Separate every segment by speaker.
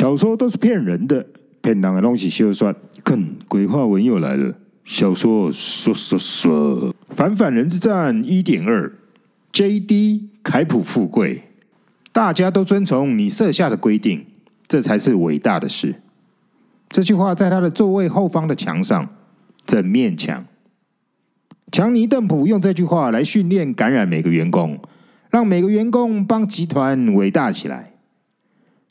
Speaker 1: 小说都是骗人的，骗人的东西休算。看，鬼话文又来了。小说说说说，反反人之战一点二，J.D. 凯普富贵，大家都遵从你设下的规定，这才是伟大的事。这句话在他的座位后方的墙上，整面墙。强尼邓普用这句话来训练、感染每个员工，让每个员工帮集团伟大起来。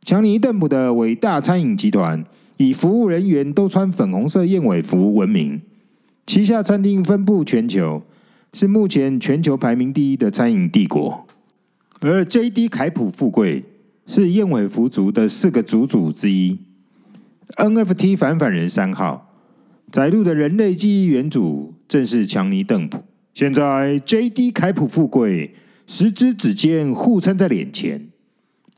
Speaker 1: 强尼邓普的伟大餐饮集团以服务人员都穿粉红色燕尾服闻名。旗下餐厅分布全球，是目前全球排名第一的餐饮帝国。而 J.D. 凯普富贵是燕尾服族的四个族主之一，NFT 反反人三号载入的人类记忆元祖正是强尼邓普。现在 J.D. 凯普富贵十只指尖互撑在脸前，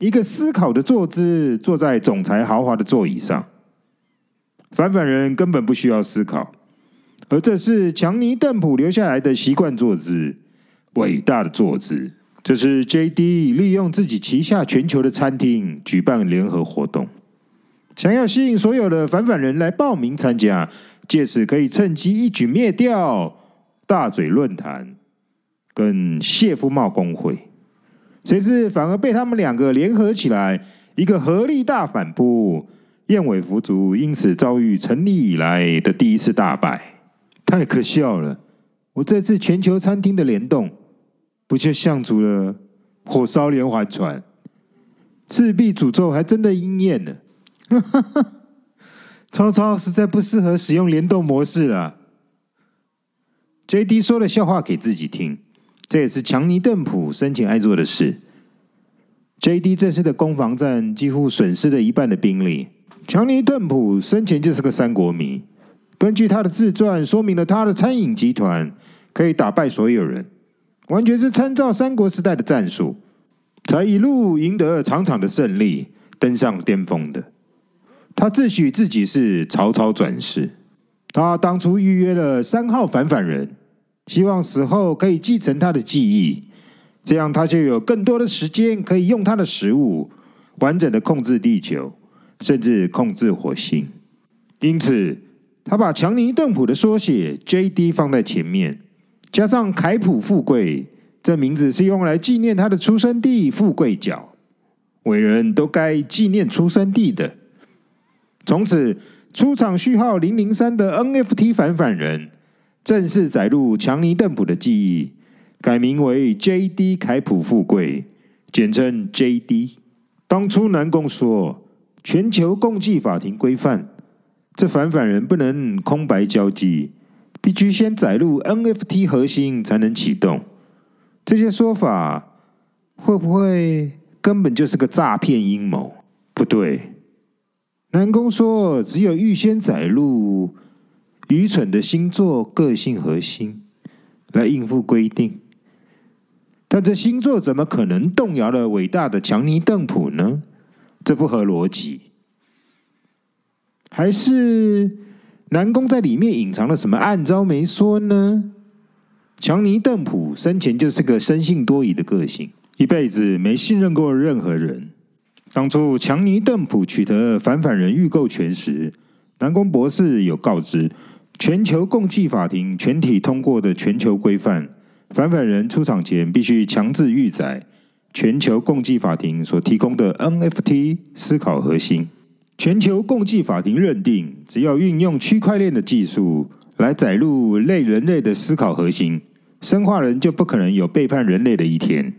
Speaker 1: 一个思考的坐姿，坐在总裁豪华的座椅上。反反人根本不需要思考。而这是强尼邓普留下来的习惯坐姿，伟大的坐姿。这是 J.D. 利用自己旗下全球的餐厅举办联合活动，想要吸引所有的反反人来报名参加，借此可以趁机一举灭掉大嘴论坛跟谢夫茂公会。谁知反而被他们两个联合起来，一个合力大反扑，燕尾服族因此遭遇成立以来的第一次大败。太可笑了！我这次全球餐厅的联动，不就像足了火烧连环船？赤壁诅咒还真的应验了。曹操实在不适合使用联动模式了。J.D. 说了笑话给自己听，这也是强尼邓普生前爱做的事。J.D. 这次的攻防战几乎损失了一半的兵力。强尼邓普生前就是个三国迷。根据他的自传，说明了他的餐饮集团可以打败所有人，完全是参照三国时代的战术，才一路赢得场场的胜利，登上巅峰的。他自诩自己是曹操转世，他当初预约了三号反反人，希望死后可以继承他的记忆，这样他就有更多的时间可以用他的食物完整的控制地球，甚至控制火星。因此。他把强尼邓普的缩写 J.D. 放在前面，加上凯普富贵，这名字是用来纪念他的出生地富贵角。伟人都该纪念出生地的。从此，出场序号零零三的 NFT 反反人正式载入强尼邓普的记忆，改名为 J.D. 凯普富贵，简称 J.D. 当初南宫说，全球共济法庭规范。这反反人不能空白交际，必须先载入 NFT 核心才能启动。这些说法会不会根本就是个诈骗阴谋？不对，南宫说只有预先载入愚蠢的星座个性核心来应付规定，但这星座怎么可能动摇了伟大的强尼邓普呢？这不合逻辑。还是南宫在里面隐藏了什么暗招没说呢？强尼邓普生前就是个生性多疑的个性，一辈子没信任过任何人。当初强尼邓普取得反反人预购权时，南宫博士有告知全球共济法庭全体通过的全球规范，反反人出场前必须强制预载全球共济法庭所提供的 NFT 思考核心。全球共济法庭认定，只要运用区块链的技术来载入类人类的思考核心，生化人就不可能有背叛人类的一天。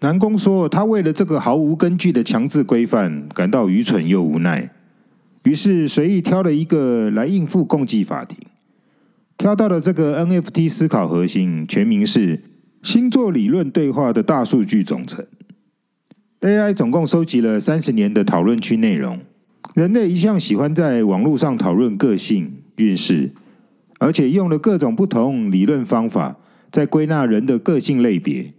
Speaker 1: 南宫说，他为了这个毫无根据的强制规范感到愚蠢又无奈，于是随意挑了一个来应付共济法庭。挑到的这个 NFT 思考核心，全名是星座理论对话的大数据总成。AI 总共收集了三十年的讨论区内容。人类一向喜欢在网络上讨论个性、运势，而且用了各种不同理论方法，在归纳人的个性类别。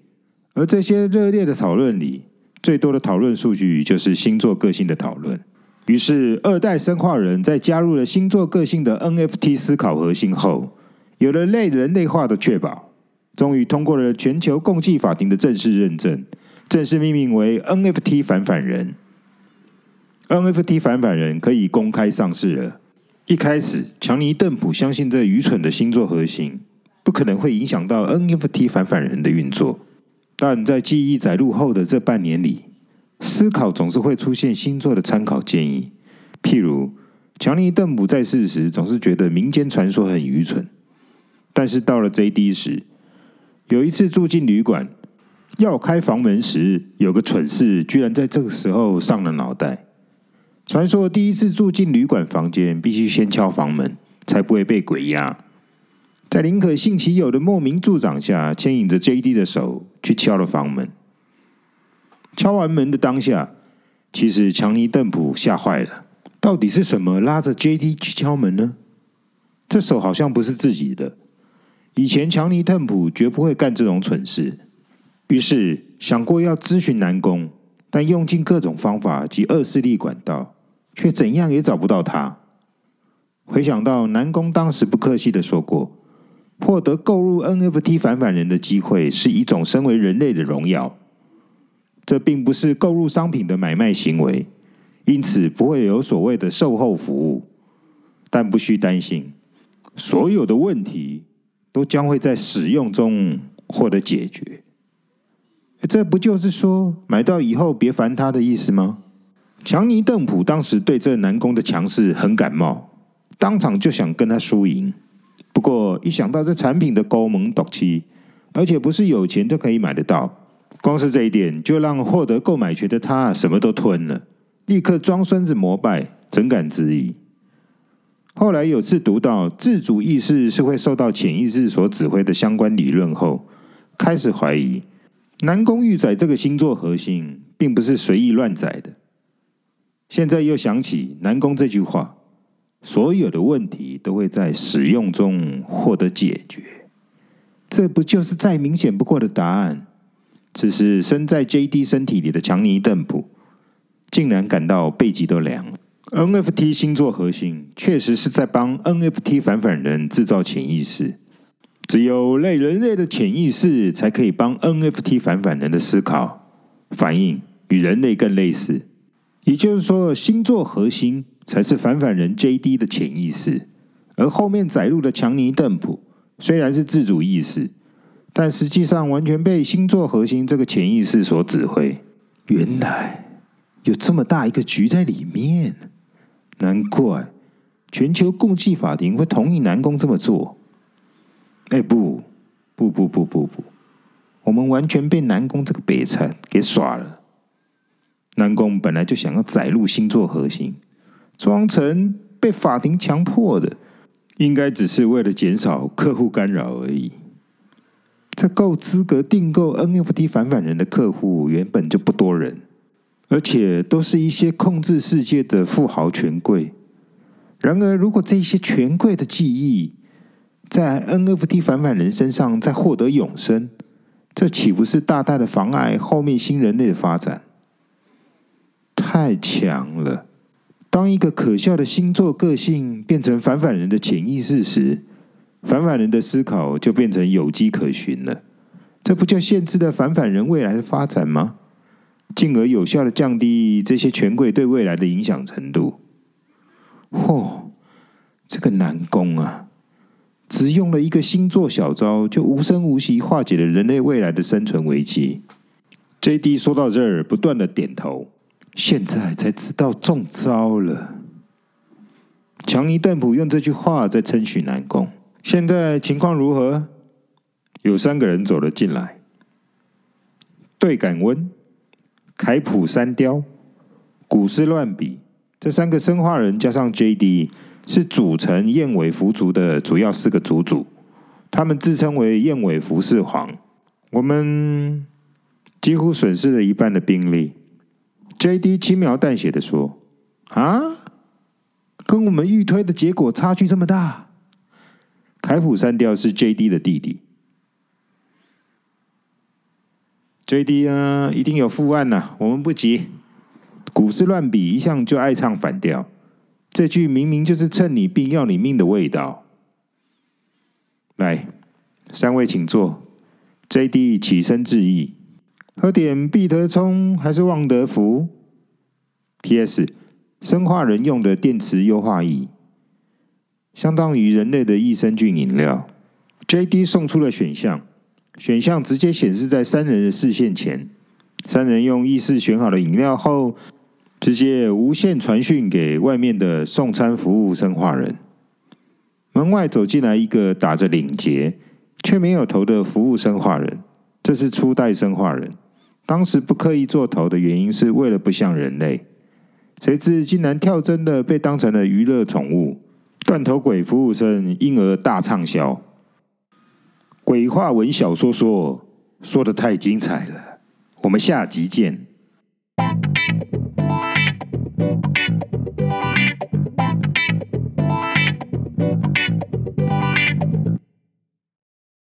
Speaker 1: 而这些热烈的讨论里，最多的讨论数据就是星座个性的讨论。于是，二代生化人在加入了星座个性的 NFT 思考核心后，有了类人类化的确保，终于通过了全球共济法庭的正式认证，正式命名为 NFT 反反人。NFT 反反人可以公开上市了。一开始，强尼邓普相信这愚蠢的星座核心不可能会影响到 NFT 反反人的运作，但在记忆载入后的这半年里，思考总是会出现星座的参考建议。譬如，强尼邓普在世时总是觉得民间传说很愚蠢，但是到了 JD 时，有一次住进旅馆。要开房门时，有个蠢事居然在这个时候上了脑袋。传说第一次住进旅馆房间，必须先敲房门，才不会被鬼压。在林可信其有的莫名助长下，牵引着 JD 的手去敲了房门。敲完门的当下，其实强尼邓普吓坏了。到底是什么拉着 JD 去敲门呢？这手好像不是自己的。以前强尼邓普绝不会干这种蠢事。于是想过要咨询南宫，但用尽各种方法及恶势力管道，却怎样也找不到他。回想到南宫当时不客气的说过，获得购入 NFT 反反人的机会是一种身为人类的荣耀。这并不是购入商品的买卖行为，因此不会有所谓的售后服务。但不需担心，所有的问题都将会在使用中获得解决。这不就是说买到以后别烦他的意思吗？强尼邓普当时对这南宫的强势很感冒，当场就想跟他输赢。不过一想到这产品的高萌毒气，而且不是有钱就可以买得到，光是这一点就让获得购买权的他什么都吞了，立刻装孙子膜拜，怎敢质疑？后来有次读到自主意识是会受到潜意识所指挥的相关理论后，开始怀疑。南宫御载这个星座核心，并不是随意乱载的。现在又想起南宫这句话，所有的问题都会在使用中获得解决。这不就是再明显不过的答案？只是身在 JD 身体里的强尼邓普，竟然感到背脊都凉了。NFT 星座核心确实是在帮 NFT 反反人制造潜意识。只有类人类的潜意识，才可以帮 NFT 反反人的思考反应与人类更类似。也就是说，星座核心才是反反人 JD 的潜意识，而后面载入的强尼邓普虽然是自主意识，但实际上完全被星座核心这个潜意识所指挥。原来有这么大一个局在里面，难怪全球共济法庭会同意南宫这么做。哎，不，不不不不不，我们完全被南宫这个北残给耍了。南宫本来就想要载入星座核心，装成被法庭强迫的，应该只是为了减少客户干扰而已。这够资格订购 NFT 反反人的客户原本就不多人，而且都是一些控制世界的富豪权贵。然而，如果这些权贵的记忆，在 NFT 反反人身上再获得永生，这岂不是大大的妨碍后面新人类的发展？太强了！当一个可笑的星座个性变成反反人的潜意识时，反反人的思考就变成有迹可循了。这不就限制了反反人未来的发展吗？进而有效的降低这些权贵对未来的影响程度。嚯，这个南宫啊！只用了一个星座小招，就无声无息化解了人类未来的生存危机。JD 说到这儿，不断的点头。现在才知道中招了。强尼邓普用这句话在称许南宫。现在情况如何？有三个人走了进来：对感温、凯普三雕、古斯乱比。这三个生化人加上 JD。是组成燕尾服族的主要四个族主，他们自称为燕尾服四皇。我们几乎损失了一半的兵力。JD 轻描淡写的说：“啊，跟我们预推的结果差距这么大。”凯普三雕是 JD 的弟弟。JD 啊，一定有副案呐，我们不急。古斯乱比一向就爱唱反调。这句明明就是趁你病要你命的味道。来，三位请坐。JD 起身致意，喝点必得葱还是旺德福？P.S. 生化人用的电池优化液，相当于人类的益生菌饮料。JD 送出了选项，选项直接显示在三人的视线前。三人用意识选好了饮料后，直接无线传讯给外面的送餐服务生化人。门外走进来一个打着领结却没有头的服务生化人，这是初代生化人。当时不刻意做头的原因是为了不像人类，谁知竟然跳针的被当成了娱乐宠物，断头鬼服务生因而大畅销。鬼话文小说说说的太精彩了，我们下集见。